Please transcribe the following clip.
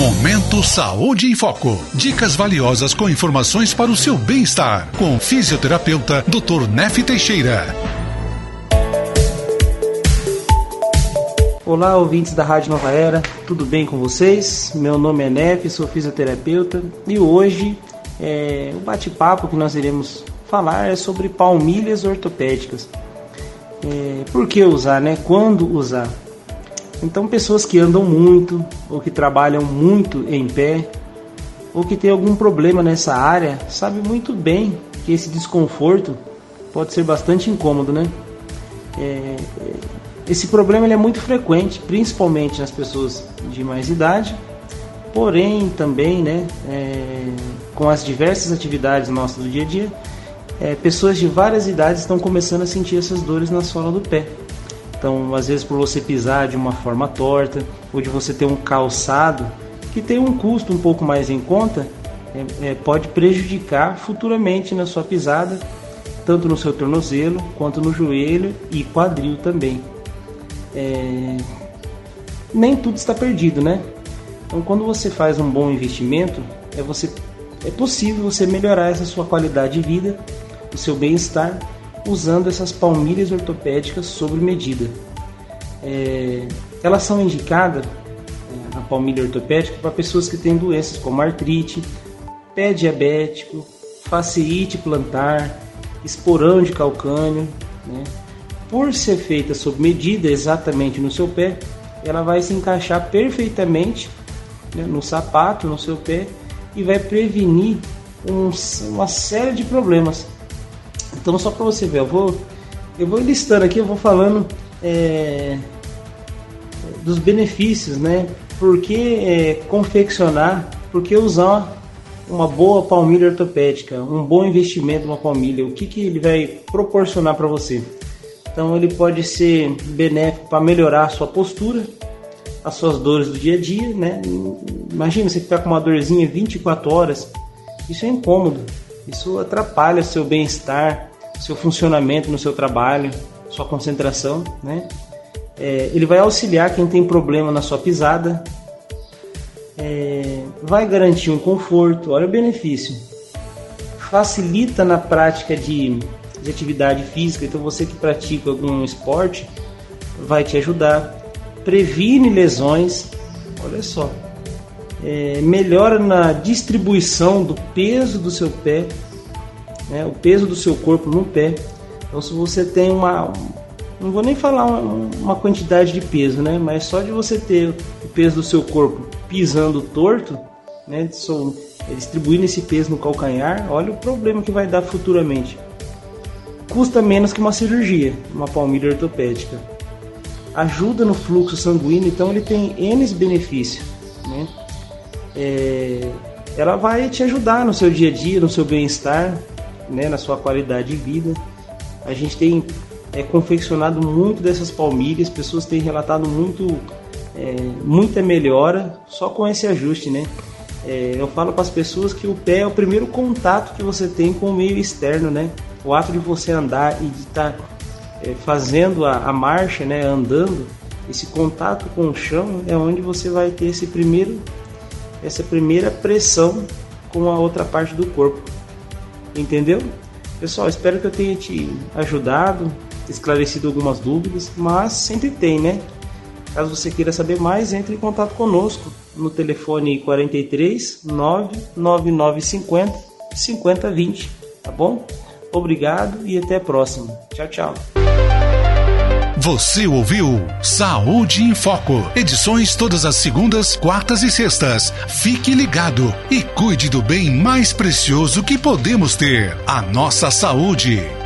Momento Saúde em Foco. Dicas valiosas com informações para o seu bem-estar. Com o fisioterapeuta Dr. Nef Teixeira. Olá, ouvintes da Rádio Nova Era, tudo bem com vocês? Meu nome é Nef, sou fisioterapeuta e hoje é, o bate-papo que nós iremos falar é sobre palmilhas ortopédicas. É, por que usar, né? Quando usar? Então, pessoas que andam muito ou que trabalham muito em pé ou que tem algum problema nessa área, sabe muito bem que esse desconforto pode ser bastante incômodo, né? É, esse problema é muito frequente, principalmente nas pessoas de mais idade, porém também, né, é, com as diversas atividades nossas do dia a dia, é, pessoas de várias idades estão começando a sentir essas dores na sola do pé. Então, às vezes por você pisar de uma forma torta, ou de você ter um calçado que tem um custo um pouco mais em conta, é, é, pode prejudicar futuramente na sua pisada, tanto no seu tornozelo quanto no joelho e quadril também. É... Nem tudo está perdido, né? Então, quando você faz um bom investimento, é, você, é possível você melhorar essa sua qualidade de vida, o seu bem-estar usando essas palmilhas ortopédicas sobre medida. É, elas são indicadas, é, a palmilha ortopédica, para pessoas que têm doenças como artrite, pé diabético, fasciite plantar, esporão de calcânio. Né? Por ser feita sob medida exatamente no seu pé, ela vai se encaixar perfeitamente né, no sapato, no seu pé e vai prevenir um, uma série de problemas então só para você ver, eu vou, eu vou listando aqui, eu vou falando é, dos benefícios, né? Por que é, confeccionar, por que usar uma boa palmilha ortopédica, um bom investimento numa palmilha, o que, que ele vai proporcionar para você? Então ele pode ser benéfico para melhorar a sua postura, as suas dores do dia a dia, né? Imagina você ficar com uma dorzinha 24 horas, isso é incômodo, isso atrapalha seu bem-estar, seu funcionamento no seu trabalho, sua concentração, né? É, ele vai auxiliar quem tem problema na sua pisada, é, vai garantir um conforto, olha o benefício, facilita na prática de, de atividade física, então você que pratica algum esporte vai te ajudar, previne lesões, olha só, é, melhora na distribuição do peso do seu pé, né, o peso do seu corpo no pé. Então, se você tem uma, não vou nem falar uma, quantidade de peso, né, mas só de você ter o peso do seu corpo pisando torto, né, distribuindo esse peso no calcanhar, olha o problema que vai dar futuramente. Custa menos que uma cirurgia, uma palmilha ortopédica. Ajuda no fluxo sanguíneo, então ele tem N benefícios. Né? É, ela vai te ajudar no seu dia a dia, no seu bem-estar, né, na sua qualidade de vida. A gente tem é, confeccionado muito dessas palmilhas, pessoas têm relatado muito, é, muita melhora só com esse ajuste, né? É, eu falo para as pessoas que o pé é o primeiro contato que você tem com o meio externo, né? O ato de você andar e de estar tá, é, fazendo a, a, marcha, né, andando, esse contato com o chão é onde você vai ter esse primeiro, essa primeira pressão com a outra parte do corpo. Entendeu? Pessoal, espero que eu tenha te ajudado, esclarecido algumas dúvidas, mas sempre tem, né? Caso você queira saber mais, entre em contato conosco no telefone 43 99950 5020, tá bom? Obrigado e até a próxima. Tchau, tchau. Você ouviu Saúde em Foco. Edições todas as segundas, quartas e sextas. Fique ligado e cuide do bem mais precioso que podemos ter: a nossa saúde.